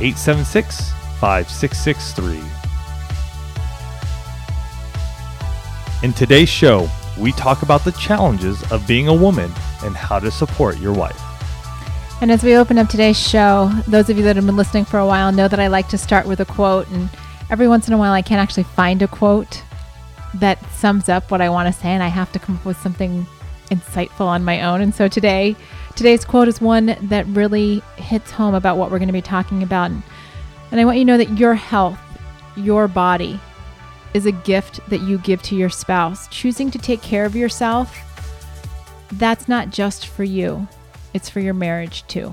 876 5663. In today's show, we talk about the challenges of being a woman and how to support your wife. And as we open up today's show, those of you that have been listening for a while know that I like to start with a quote. And every once in a while, I can't actually find a quote that sums up what I want to say, and I have to come up with something insightful on my own. And so today, today's quote is one that really hits home about what we're going to be talking about. And I want you to know that your health, your body, is a gift that you give to your spouse. Choosing to take care of yourself, that's not just for you, it's for your marriage too.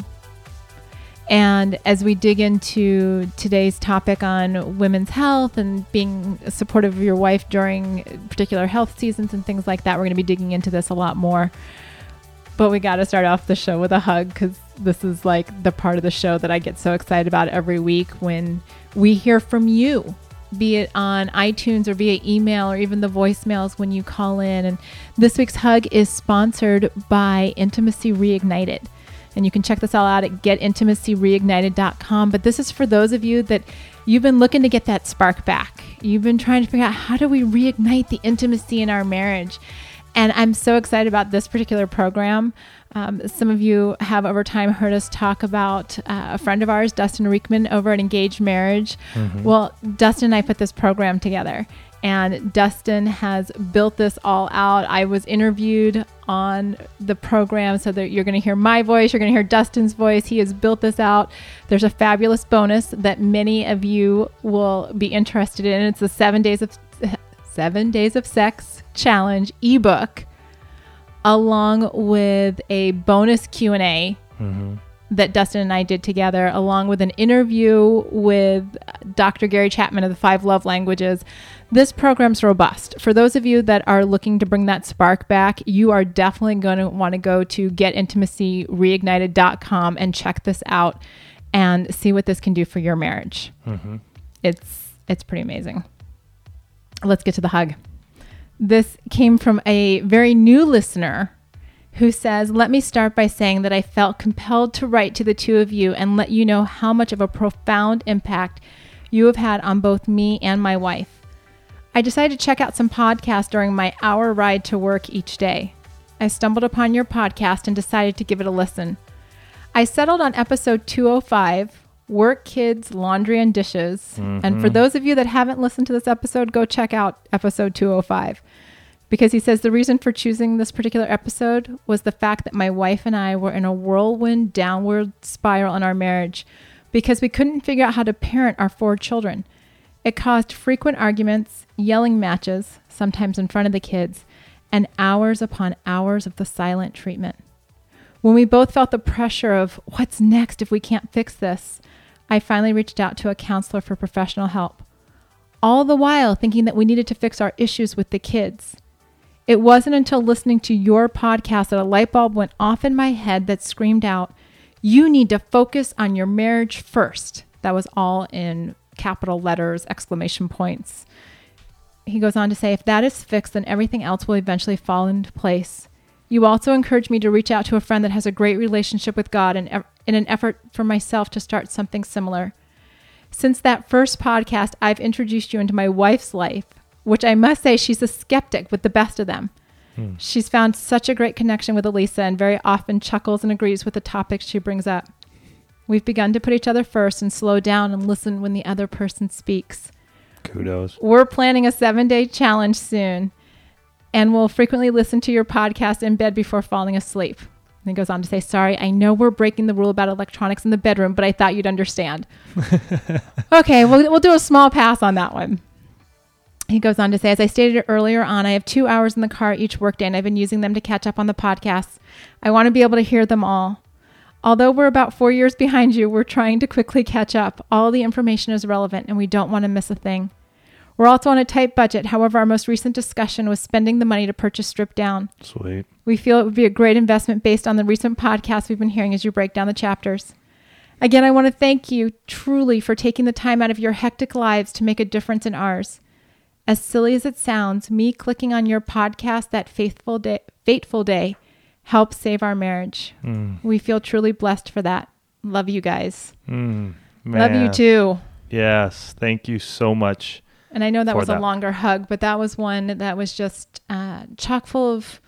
And as we dig into today's topic on women's health and being supportive of your wife during particular health seasons and things like that, we're going to be digging into this a lot more. But we got to start off the show with a hug because this is like the part of the show that I get so excited about every week when we hear from you, be it on iTunes or via email or even the voicemails when you call in. And this week's hug is sponsored by Intimacy Reignited. And you can check this all out at getintimacyreignited.com. But this is for those of you that you've been looking to get that spark back. You've been trying to figure out how do we reignite the intimacy in our marriage. And I'm so excited about this particular program. Um, some of you have over time heard us talk about uh, a friend of ours, Dustin Riechmann, over at Engaged Marriage. Mm-hmm. Well, Dustin and I put this program together, and Dustin has built this all out. I was interviewed on the program so that you're going to hear my voice, you're going to hear Dustin's voice. He has built this out. There's a fabulous bonus that many of you will be interested in. It's the 7 days of 7 days of sex challenge ebook along with a bonus Q&A. Mm-hmm that Dustin and I did together, along with an interview with Dr. Gary Chapman of the Five Love Languages. This program's robust. For those of you that are looking to bring that spark back, you are definitely going to want to go to getintimacyreignited.com and check this out and see what this can do for your marriage. Mm-hmm. It's it's pretty amazing. Let's get to the hug. This came from a very new listener who says, Let me start by saying that I felt compelled to write to the two of you and let you know how much of a profound impact you have had on both me and my wife. I decided to check out some podcasts during my hour ride to work each day. I stumbled upon your podcast and decided to give it a listen. I settled on episode 205 Work, Kids, Laundry, and Dishes. Mm-hmm. And for mm-hmm. those of you that haven't listened to this episode, go check out episode 205 because he says the reason for choosing this particular episode was the fact that my wife and I were in a whirlwind downward spiral in our marriage because we couldn't figure out how to parent our four children. It caused frequent arguments, yelling matches, sometimes in front of the kids, and hours upon hours of the silent treatment. When we both felt the pressure of what's next if we can't fix this, I finally reached out to a counselor for professional help. All the while thinking that we needed to fix our issues with the kids. It wasn't until listening to your podcast that a light bulb went off in my head that screamed out, You need to focus on your marriage first. That was all in capital letters, exclamation points. He goes on to say, If that is fixed, then everything else will eventually fall into place. You also encouraged me to reach out to a friend that has a great relationship with God and in an effort for myself to start something similar. Since that first podcast, I've introduced you into my wife's life which I must say she's a skeptic with the best of them. Hmm. She's found such a great connection with Alisa and very often chuckles and agrees with the topics she brings up. We've begun to put each other first and slow down and listen when the other person speaks. Kudos. We're planning a seven day challenge soon, and we'll frequently listen to your podcast in bed before falling asleep. And he goes on to say, Sorry, I know we're breaking the rule about electronics in the bedroom, but I thought you'd understand. okay, we'll, we'll do a small pass on that one. He goes on to say, as I stated earlier on, I have two hours in the car each workday, and I've been using them to catch up on the podcasts. I want to be able to hear them all. Although we're about four years behind you, we're trying to quickly catch up. All the information is relevant and we don't want to miss a thing. We're also on a tight budget. However, our most recent discussion was spending the money to purchase Strip Down. Sweet. We feel it would be a great investment based on the recent podcasts we've been hearing as you break down the chapters. Again, I want to thank you truly for taking the time out of your hectic lives to make a difference in ours. As silly as it sounds, me clicking on your podcast that faithful day, fateful day helped save our marriage. Mm. We feel truly blessed for that. Love you guys. Mm. Love you too. Yes. Thank you so much. And I know that was a longer hug, but that was one that was just uh, chock full of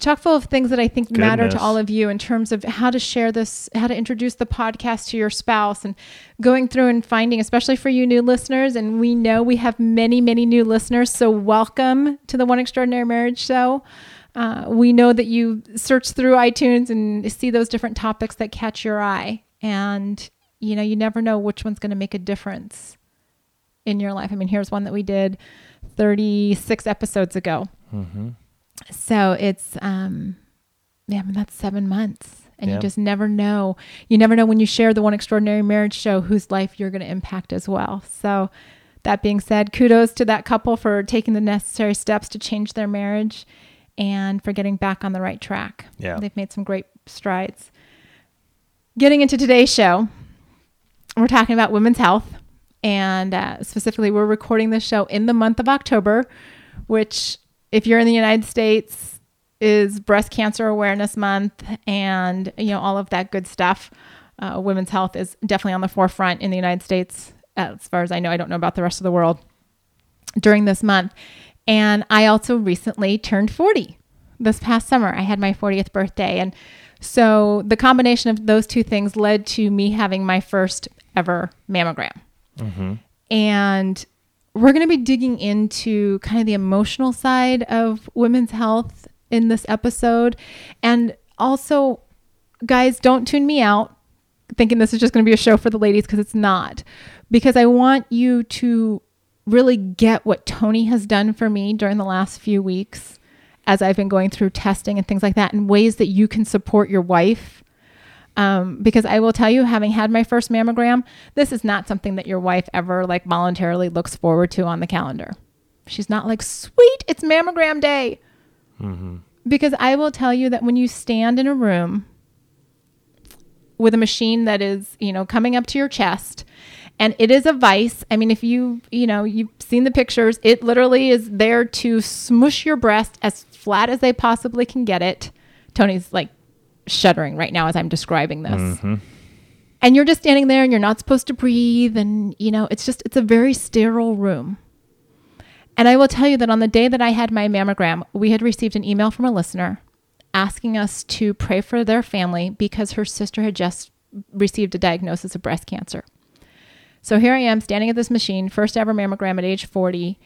chock full of things that I think matter to all of you in terms of how to share this, how to introduce the podcast to your spouse, and going through and finding, especially for you new listeners. And we know we have many, many new listeners, so welcome to the One Extraordinary Marriage Show. Uh, we know that you search through iTunes and see those different topics that catch your eye, and you know you never know which one's going to make a difference in your life. I mean, here's one that we did 36 episodes ago. Mm-hmm. So it's, um, yeah, I mean, that's seven months. And Yeah. you just never know. You never know when you share the One Extraordinary Marriage show whose life you're going to impact as well. So, that being said, kudos to that couple for taking the necessary steps to change their marriage and for getting back on the right track. Yeah. They've made some great strides. Getting into today's show, we're talking about women's health. And uh, specifically, we're recording this show in the month of October, which, if you're in the United States, is Breast Cancer Awareness Month and you know all of that good stuff. Uh, women's health is definitely on the forefront in the United States, as far as I know. I don't know about the rest of the world during this month. And I also recently turned 40 this past summer. I had my 40th birthday. And so the combination of those two things led to me having my first ever mammogram. Mm-hmm. And we're going to be digging into kind of the emotional side of women's health in this episode. And also, guys, don't tune me out thinking this is just going to be a show for the ladies because it's not. Because I want you to really get what Tony has done for me during the last few weeks as I've been going through testing and things like that, and ways that you can support your wife. Um, because I will tell you, having had my first mammogram, this is not something that your wife ever like voluntarily looks forward to on the calendar. She's not like, sweet, it's mammogram day. Mm-hmm. Because I will tell you that when you stand in a room with a machine that is, you know, coming up to your chest and it is a vice. I mean, if you, you know, you've seen the pictures, it literally is there to smush your breast as flat as they possibly can get it. Tony's like shuddering right now as I'm describing this. Mm-hmm. And you're just standing there and you're not supposed to breathe and, you know, it's just it's a very sterile room. And I will tell you that on the day that I had my mammogram, we had received an email from a listener asking us to pray for their family because her sister had just received a diagnosis of breast cancer. So here I am standing at this machine, first ever mammogram at age 40.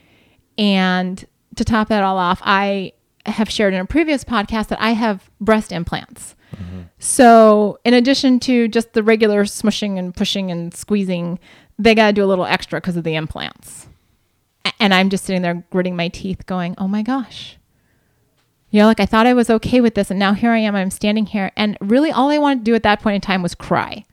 And to top that all off, I have shared in a previous podcast that I have breast implants. So, in addition to just the regular smushing and pushing and squeezing, they got to do a little extra because of the implants. And I'm just sitting there gritting my teeth, going, oh my gosh. You know, like I thought I was okay with this. And now here I am. I'm standing here. And really, all I wanted to do at that point in time was cry.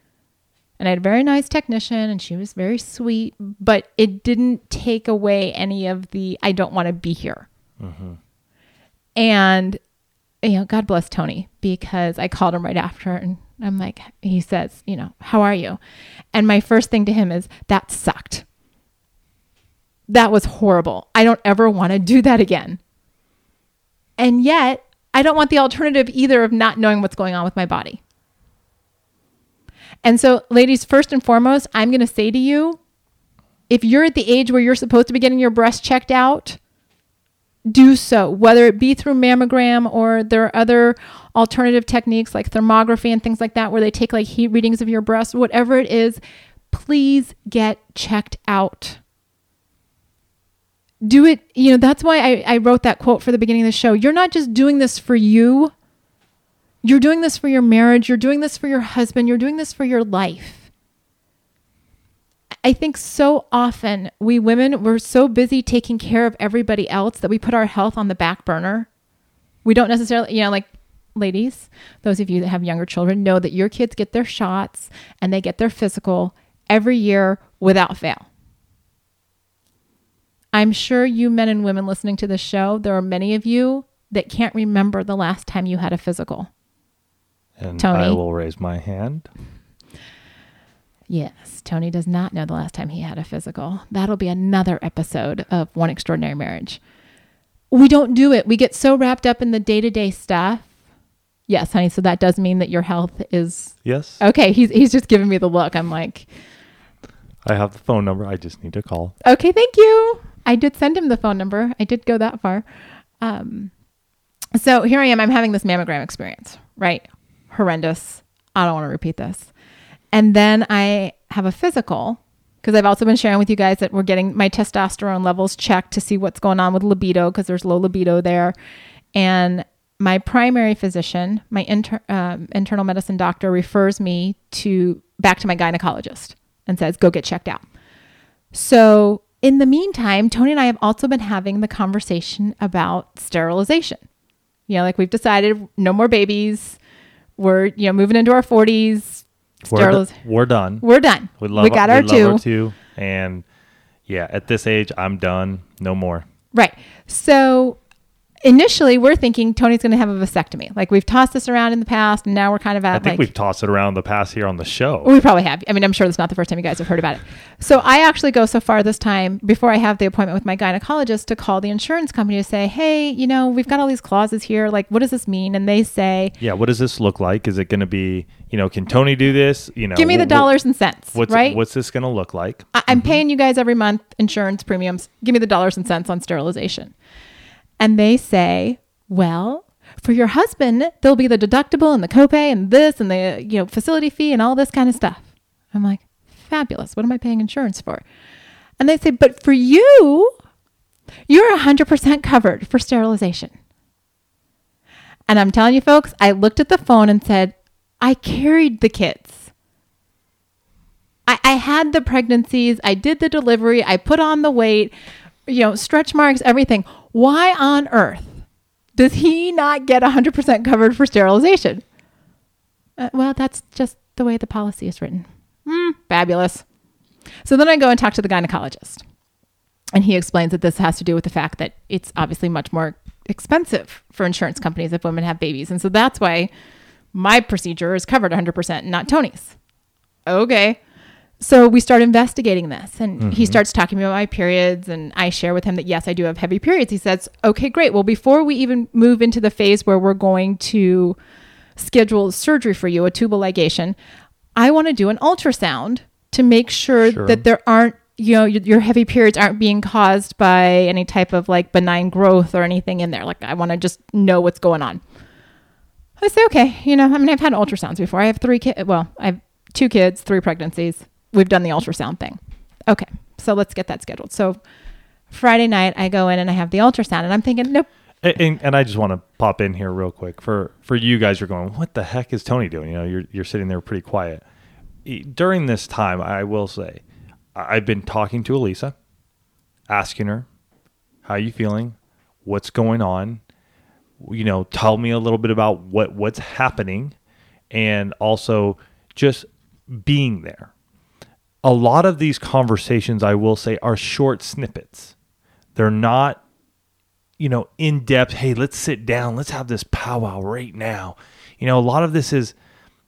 And I had a very nice technician, and she was very sweet, but it didn't take away any of the I don't want to be here. Mm-hmm. And you know, God bless Tony because I called him right after and I'm like, he says, you know, how are you? And my first thing to him is, that sucked. That was horrible. I don't ever want to do that again. And yet, I don't want the alternative either of not knowing what's going on with my body. And so, ladies, first and foremost, I'm going to say to you if you're at the age where you're supposed to be getting your breast checked out, do so, whether it be through mammogram or there are other alternative techniques like thermography and things like that, where they take like heat readings of your breast, whatever it is, please get checked out. Do it, you know, that's why I, I wrote that quote for the beginning of the show. You're not just doing this for you, you're doing this for your marriage, you're doing this for your husband, you're doing this for your life. I think so often we women, we're so busy taking care of everybody else that we put our health on the back burner. We don't necessarily, you know, like ladies, those of you that have younger children, know that your kids get their shots and they get their physical every year without fail. I'm sure you men and women listening to this show, there are many of you that can't remember the last time you had a physical. And Tony. I will raise my hand. Yes, Tony does not know the last time he had a physical. That'll be another episode of One Extraordinary Marriage. We don't do it. We get so wrapped up in the day to day stuff. Yes, honey. So that does mean that your health is Yes. okay. He's he's just giving me the look. I'm like, I have the phone number. I just need to call. okay, thank you. I did send him the phone number. I did go that far. Um, so here I am. I'm having this mammogram experience. Right, horrendous. I don't want to repeat this. And then I have a physical because I've also been sharing with you guys that we're getting my testosterone levels checked to see what's going on with libido because there's low libido there. And my primary physician, my inter, um, internal medicine doctor, refers me to back to my gynecologist and says, "Go get checked out." So in the meantime, Tony and I have also been having the conversation about sterilization. You know, like we've decided no more babies. We're you know moving into our forties. We're, do- we're done. we're done. We love. we got we our love two. our two. And yeah, at this age, I'm done. No more. Right. So initially, we're thinking Tony's going to have a vasectomy. Like we've tossed this around in the past, and now we're kind of at I think like we've tossed it around in the past here on the show. we probably have. I mean, I'm sure that's not the first time you guys have heard about it. So I actually go so far this time before I have the appointment with my gynecologist to call the insurance company to say, hey, you know, we've got all these clauses here. Like, what does this mean? And they say, yeah. What does this look like? Is it going to be? You know, can Tony do this? You know, give me the wh- wh- dollars and cents. What's right? What's this going to look like? I- I'm mm-hmm. paying you guys every month insurance premiums. Give me the dollars and cents on sterilization. And they say, well, for your husband, there'll be the deductible and the copay and this and the you know facility fee and all this kind of stuff. I'm like, fabulous. What am I paying insurance for? And they say, but for you, you're 100% covered for sterilization. And I'm telling you, folks, I looked at the phone and said, I carried the kids. I, I had the pregnancies, I did the delivery, I put on the weight, you know, stretch marks, everything. Why on earth does he not get 100% covered for sterilization? Uh, well, that's just the way the policy is written. Hmm, fabulous. So then I go and talk to the gynecologist. And he explains that this has to do with the fact that it's obviously much more expensive for insurance companies if women have babies. And so that's why my procedure is covered 100%, not Tony's. Okay. So we start investigating this, and he mm-hmm. starts talking about my periods, and I share with him that yes, I do have heavy periods. He says, "Okay, great. Well, before we even move into the phase where we're going to schedule surgery for you, a tubal ligation, I want to do an ultrasound to make sure, Sure. that there aren't, you know, your, your heavy periods aren't being caused by any type of like benign growth or anything in there. Like I want to just know what's going on." I say, okay, you know, I mean, I've had ultrasounds before. I have three kids. Well, I have two kids, three pregnancies. We've done the ultrasound thing. Okay, so let's get that scheduled. So Friday night, I go in and I have the ultrasound, and I'm thinking, nope. And, and, I just want to pop in here real quick for for you guys. You're going, what the heck is Tony doing? You know, you're you're sitting there pretty quiet. During this time, I will say, I've been talking to Alisa, asking her, how you feeling, what's going on. You know, tell me a little bit about what what's happening, and also just being there. A lot of these conversations, I will say, are short snippets. They're not you know, in depth, hey, let's sit down, let's have this powwow right now. You know, a lot of this is,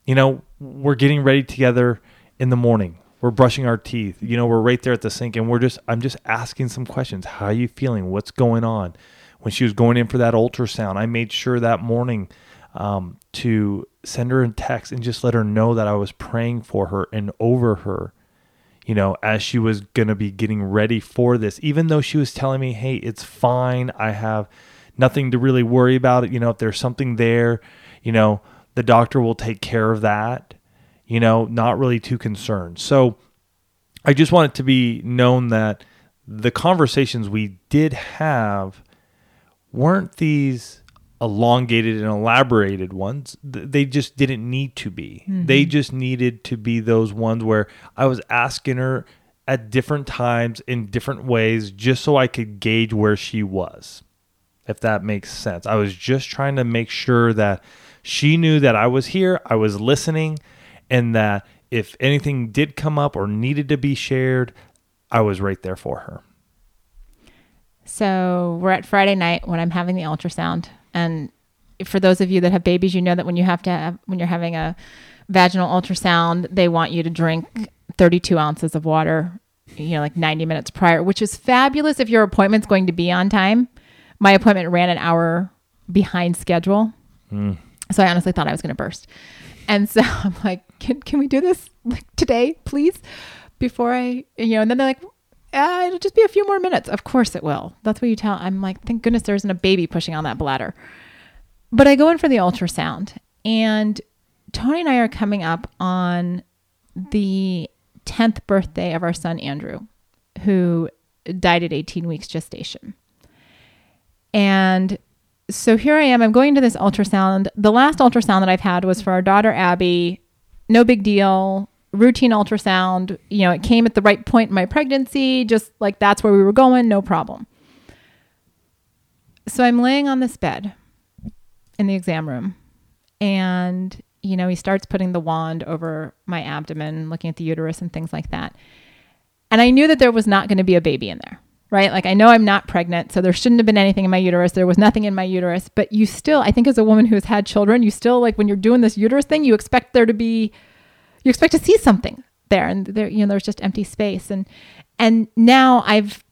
you know, we're getting ready together in the morning. We're brushing our teeth. You know, we're right there at the sink and we're just I'm just asking some questions. How are you feeling? What's going on? When she was going in for that ultrasound, I made sure that morning um, to send her a text and just let her know that I was praying for her and over her you know, as she was going to be getting ready for this, even though she was telling me, hey, it's fine. I have nothing to really worry about. You know, if there's something there, you know, the doctor will take care of that, you know, not really too concerned. So I just want it to be known that the conversations we did have weren't these elongated and elaborated ones. They just didn't need to be. Mm-hmm. They just needed to be those ones where I was asking her at different times in different ways just so I could gauge where she was. If that makes sense. I was just trying to make sure that She knew that I was here, I was listening, and that if anything did come up or needed to be shared, I was right there for her. So we're at Friday night when I'm having the ultrasound, and for those of you that have babies, you know that when you have to have, when you're having a vaginal ultrasound, they want you to drink 32 ounces of water, you know, like 90 minutes prior, which is fabulous if your appointment's going to be on time. My appointment ran an hour behind schedule. Mm. So I honestly thought I was going to burst. And so I'm like, can, can we do this like today, please? Before I, you know, and then they're like, uh, it'll just be a few more minutes. Of course it will. That's what you tell. I'm like, thank goodness there isn't a baby pushing on that bladder. But I go in for the ultrasound, and Tony and I are coming up on the 10th birthday of our son, Andrew, who died at 18 weeks gestation. And so here I am. I'm going to this ultrasound. The last ultrasound that I've had was for our daughter, Abby. No big deal. Routine ultrasound. You know, it came at the right point in my pregnancy, just like that's where we were going, no problem. So I'm laying on this bed in the exam room, and, you know, he starts putting the wand over my abdomen, looking at the uterus and things like that. And I knew that there was not going to be a baby in there right? Like I know I'm not pregnant, so there shouldn't have been anything in my uterus. There was nothing in my uterus, but you still, I think as a woman who has had children, you still like when you're doing this uterus thing, you expect there to be you expect to see something there and there you know there's just empty space and and now I've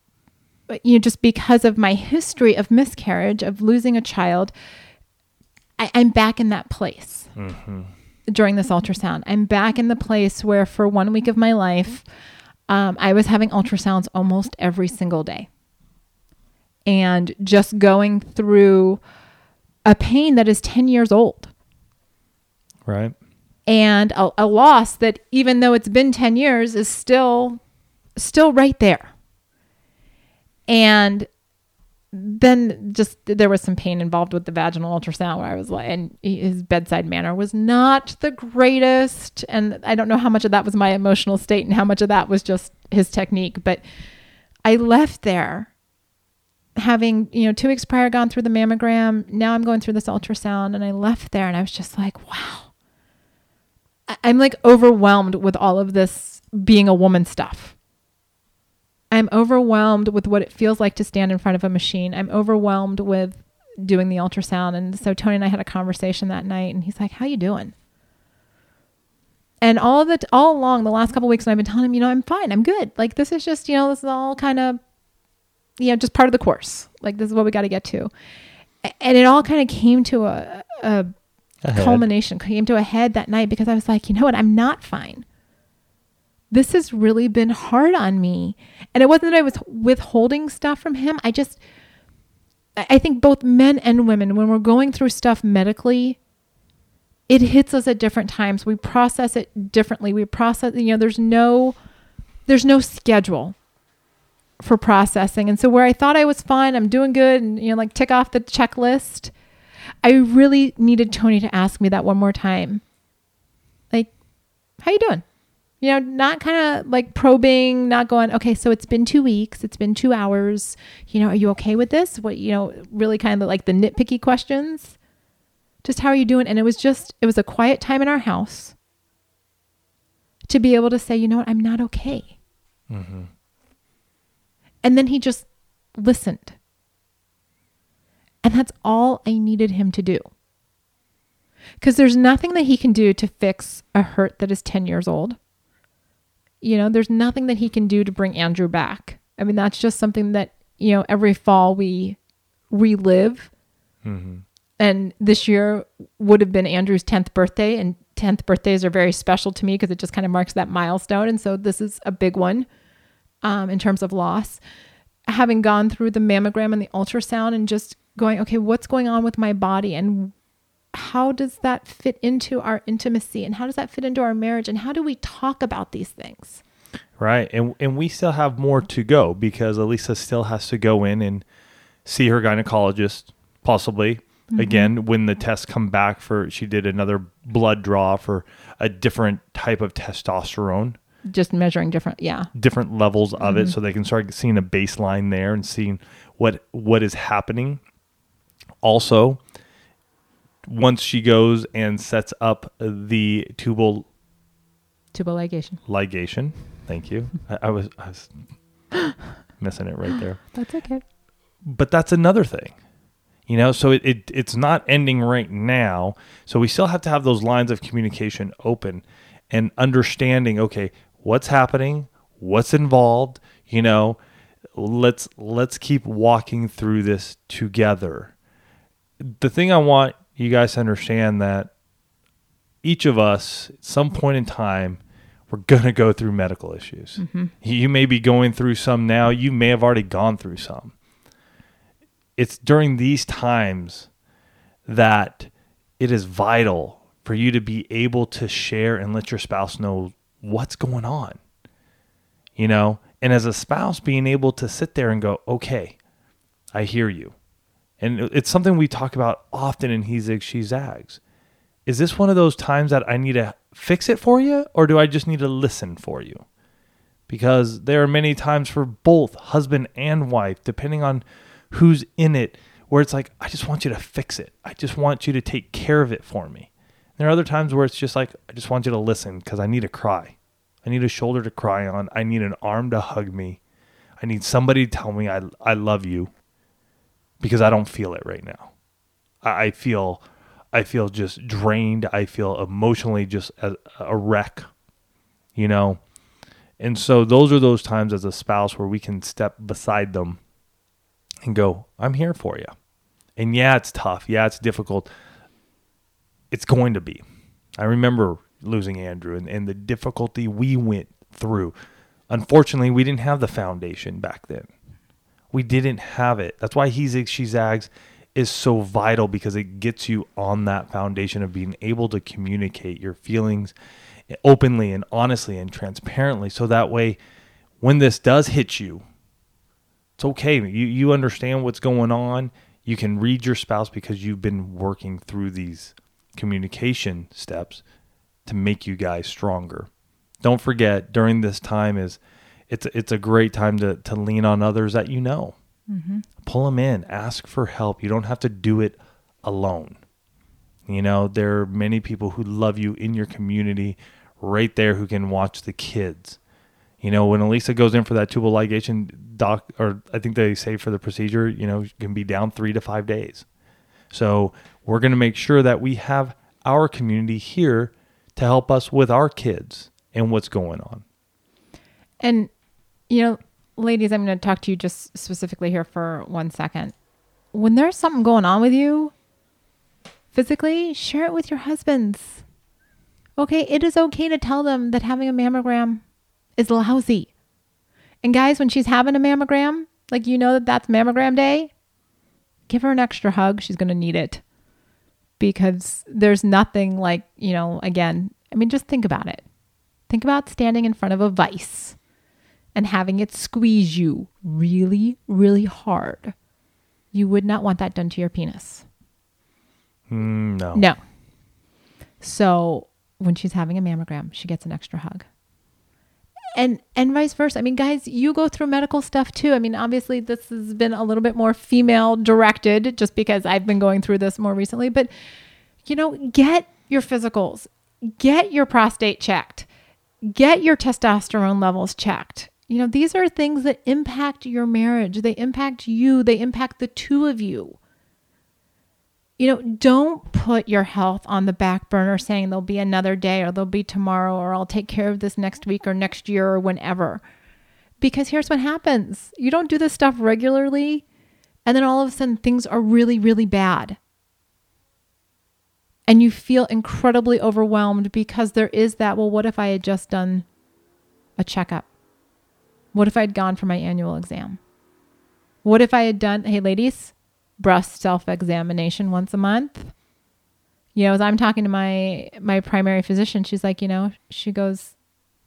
you know just because of my history of miscarriage of losing a child I, I'm back in that place during this ultrasound. I'm back in the place where for one week of my life um, I was having ultrasounds almost every single day. And just going through a pain that is 10 years old Right. And a, a loss that even though it's been 10 years is still still right there. And then just there was some pain involved with the vaginal ultrasound where I was like, and his bedside manner was not the greatest. And I don't know how much of that was my emotional state and how much of that was just his technique. But I left there having, you know, two weeks prior gone through the mammogram. Now I'm going through this ultrasound. And I left there and I was just like, wow. I'm like overwhelmed with all of this being a woman stuff. I'm overwhelmed with what it feels like to stand in front of a machine. I'm overwhelmed with doing the ultrasound. And so Tony and I had a conversation that night and he's like, How you doing? And all the all along the last couple weeks I've been telling him, you know, I'm fine, I'm good. Like this is just, you know, this is all kind of you know, just part of the course. Like this is what we got to get to. And it all kind of came to a, a Ahead. culmination, came to a head that night because I was like, you know what, I'm not fine this has really been hard on me. And it wasn't that I was withholding stuff from him. I just, I think both men and women, when we're going through stuff medically, it hits us at different times. We process it differently. We process, you know, there's no, there's no schedule for processing. And so where I thought I was fine, I'm doing good, and you know, like tick off the checklist. I really needed Tony to ask me that one more time. Like, how you doing? you know, not kind of like probing, not going, okay, so it's been two weeks, it's been two hours, you know, are you okay with this? What, you know, really kind of like the nitpicky questions. Just how are you doing? And it was just, it was a quiet time in our house to be able to say, you know what, I'm not okay. Mm-hmm. And then he just listened. And that's all I needed him to do. Because there's nothing that he can do to fix a hurt that is 10 years old. You know, there's nothing that he can do to bring Andrew back. I mean, that's just something that, you know, every fall we relive. And this year would have been Andrew's 10th birthday, and 10th birthdays are very special to me because it just kind of marks that milestone. And so this is a big one um, in terms of loss. Having gone through the mammogram and the ultrasound and just going, okay, what's going on with my body and how does that fit into our intimacy and how does that fit into our marriage and how do we talk about these things? Right. And and we still have more to go because Alisa still has to go in and see her gynecologist, possibly. Mm-hmm. Again, when the tests come back for she did another blood draw for a different type of testosterone, Just measuring different, yeah. different levels of it mm-hmm. so they can start seeing a baseline there and seeing what what is happening. Also, once she goes and sets up the tubal Tubal ligation. ligation. Thank you. I, I was I was missing it right there. That's okay. But that's another thing. You know, so it, it it's not ending right now. So we still have to have those lines of communication open and understanding, okay, what's happening, what's involved, you know, let's let's keep walking through this together. The thing I want you guys to understand that each of us at some point in time we're going to go through medical issues. Mm-hmm. You may be going through some now, you may have already gone through some. It's during these times that it is vital for you to be able to share and let your spouse know what's going on. You know, and as a spouse being able to sit there and go, "Okay, I hear you." And it's something we talk about often in He Zigs, She Zags. Is this one of those times that I need to fix it for you, or do I just need to listen for you? Because there are many times for both husband and wife, depending on who's in it, where it's like, I just want you to fix it. I just want you to take care of it for me. There are other times where it's just like, I just want you to listen because I need to cry. I need a shoulder to cry on. I need an arm to hug me. I need somebody to tell me I, I love you because I don't feel it right now. I, feel I feel just drained. I feel emotionally just a, a wreck, you know. And so those are those times as a spouse where we can step beside them and go, "I'm here for you." And yeah, it's tough. Yeah, it's difficult. It's going to be. I remember losing Andrew and, and the difficulty we went through. Unfortunately, we didn't have the foundation back then. We didn't have it. That's why He Zigs, She Zags is so vital because it gets you on that foundation of being able to communicate your feelings openly and honestly and transparently. So that way, when this does hit you, it's okay. You, you understand what's going on. You can read your spouse because you've been working through these communication steps to make you guys stronger. Don't forget during this time is it's it's a great time to to lean on others that you know. Mm-hmm. Pull them in, ask for help. You don't have to do it alone. You know, there are many people who love you in your community right there who can watch the kids. You know, when Alisa goes in for that tubal ligation doc or I think they say for the procedure, you know, can be down 3 to 5 days. So, we're going to make sure that we have our community here to help us with our kids and what's going on. And, you know, ladies, I'm going to talk to you just specifically here for one second. When there's something going on with you physically, share it with your husbands. Okay, it is okay to tell them that having a mammogram is lousy. And guys, when she's having a mammogram, like you know that that's mammogram day, give her an extra hug. She's going to need it because there's nothing like, you know, again, I mean, just think about it. Think about standing in front of a vice and having it squeeze you really, really hard. You would not want that done to your penis. Mm, no. No. So when she's having a mammogram, she gets an extra hug. And and vice versa. I mean, guys, you go through medical stuff too. I mean, obviously this has been a little bit more female directed just because I've been going through this more recently, but you know, get your physicals. Get your prostate checked. Get your testosterone levels checked. You know, these are things that impact your marriage. They impact you. They impact the two of you you know, don't put your health on the back burner saying there'll be another day or there'll be tomorrow or I'll take care of this next week or next year or whenever. Because here's what happens you don't do this stuff regularly, and then all of a sudden things are really, really bad. And you feel incredibly overwhelmed because there is that, well, what if I had just done a checkup? What if I'd gone for my annual exam? What if I had done, hey, ladies, breast self-examination once a month you know as i'm talking to my my primary physician she's like you know she goes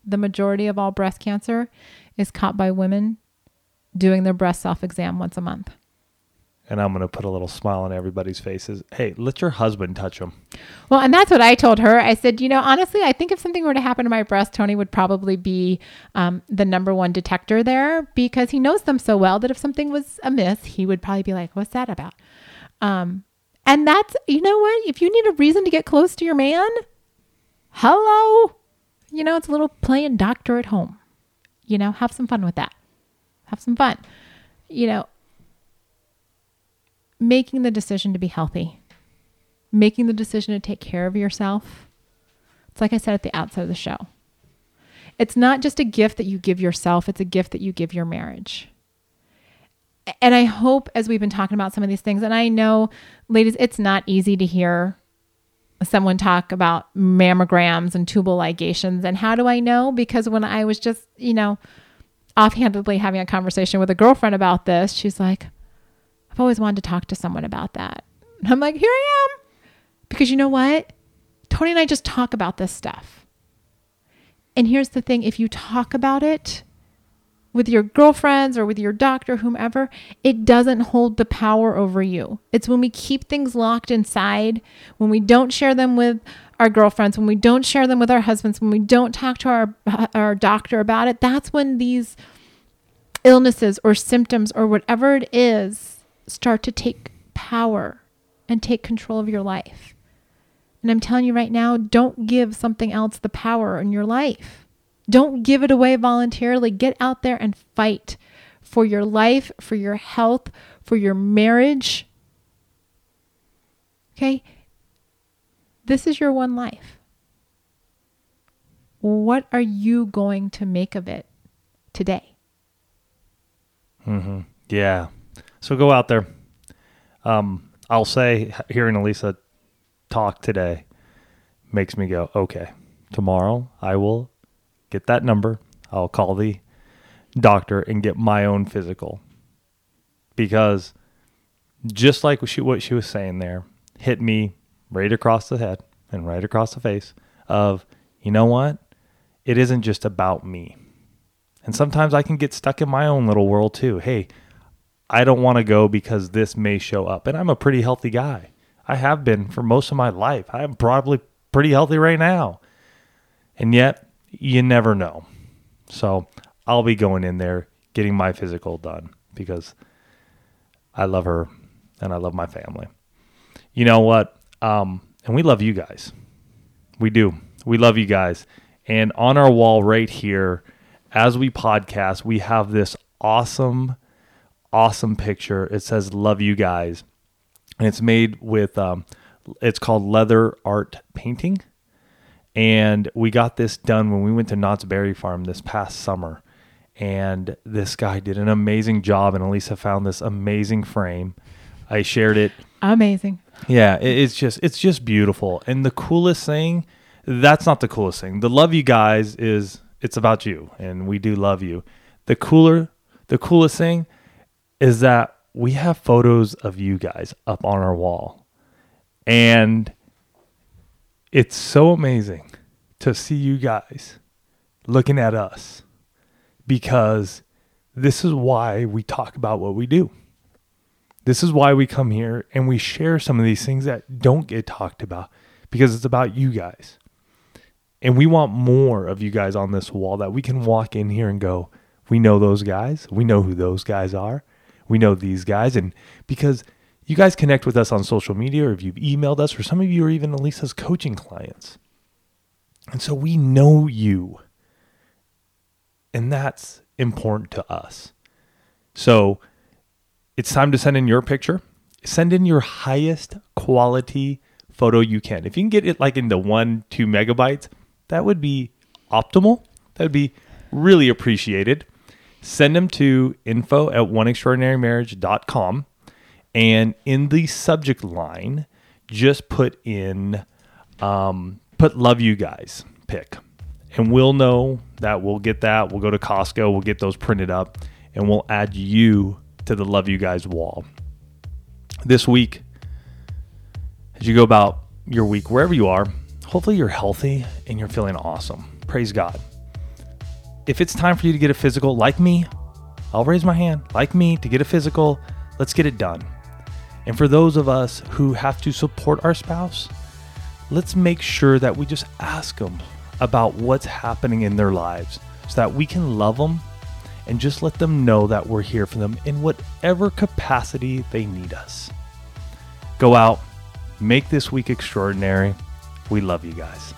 the majority of all breast cancer is caught by women doing their breast self-exam once a month And I'm going to put a little smile on everybody's faces. Hey, let your husband touch them. well and that's what i told her i said you know honestly i think if something were to happen to my breast tony would probably be um, the number one detector there because he knows them so well that if something was amiss he would probably be like what's that about um, And that's, you know what? If you need a reason to get close to your man, hello. You know, it's a little playing doctor at home. You know, have some fun with that. Have some fun. You know, making the decision to be healthy, making the decision to take care of yourself. It's like I said at the outset of the show. It's not just a gift that you give yourself, it's a gift that you give your marriage. And I hope as we've been talking about some of these things, and I know, ladies, it's not easy to hear someone talk about mammograms and tubal ligations. And how do I know? Because when I was just, you know, offhandedly having a conversation with a girlfriend about this, she's like, I've always wanted to talk to someone about that. And I'm like, here I am. Because you know what? Tony and I just talk about this stuff. And here's the thing if you talk about it with your girlfriends or with your doctor, whomever, it doesn't hold the power over you. It's when we keep things locked inside, when we don't share them with our girlfriends, when we don't share them with our husbands, when we don't talk to our, our doctor about it, that's when these illnesses or symptoms or whatever it is start to take power and take control of your life. And I'm telling you right now, don't give something else the power in your life. Don't give it away voluntarily. Get out there and fight for your life, for your health, for your marriage. Okay? This is your one life. What are you going to make of it today? Mm-hmm. Yeah. So go out there. Um, I'll say hearing Alisa talk today makes me go, okay, tomorrow I will get that number. I'll call the doctor and get my own physical. Because just like she, what she was saying there, hit me right across the head and right across the face of, you know what? It isn't just about me. And sometimes I can get stuck in my own little world too. Hey, I don't want to go because this may show up. And I'm a pretty healthy guy. I have been for most of my life. I'm probably pretty healthy right now. And yet, you never know. So I'll be going in there getting my physical done because I love her and I love my family. You know what? Um, and we love you guys. We do. We love you guys. And on our wall right here, as we podcast, we have this awesome, awesome picture. It says "Love you guys," and it's made with. Um, it's called leather art painting, and we got this done when we went to Knott's Berry Farm this past summer. And this guy did an amazing job, and Alisa found this amazing frame. I shared it. Amazing. Yeah, it, it's just it's just beautiful. And the coolest thing, that's not the coolest thing. The love you guys is it's about you and we do love you. The cooler the coolest thing is that we have photos of you guys up on our wall. And it's so amazing to see you guys looking at us because this is why we talk about what we do. This is why we come here and we share some of these things that don't get talked about because it's about you guys. And we want more of you guys on this wall that we can walk in here and go, we know those guys. We know who those guys are. We know these guys. And because you guys connect with us on social media or if you've emailed us, or some of you are even Alisa's coaching clients. And so we know you. And that's important to us. So, it's time to send in your picture. Send in your highest quality photo you can. If you can get it like into one, two megabytes, that would be optimal. That would be really appreciated. Send them to info at oneextraordinarymarriage.com. And in the subject line, just put in, um, put love you guys pick. And we'll know that we'll get that. We'll go to Costco, we'll get those printed up, and we'll add you to the Love You Guys wall. This week, as you go about your week, wherever you are, hopefully you're healthy and you're feeling awesome. Praise God. If it's time for you to get a physical, like me, I'll raise my hand, like me, to get a physical, let's get it done. And for those of us who have to support our spouse, let's make sure that we just ask them about what's happening in their lives so that we can love them and just let them know that we're here for them in whatever capacity they need us. Go out, Make this week extraordinary. We love you guys.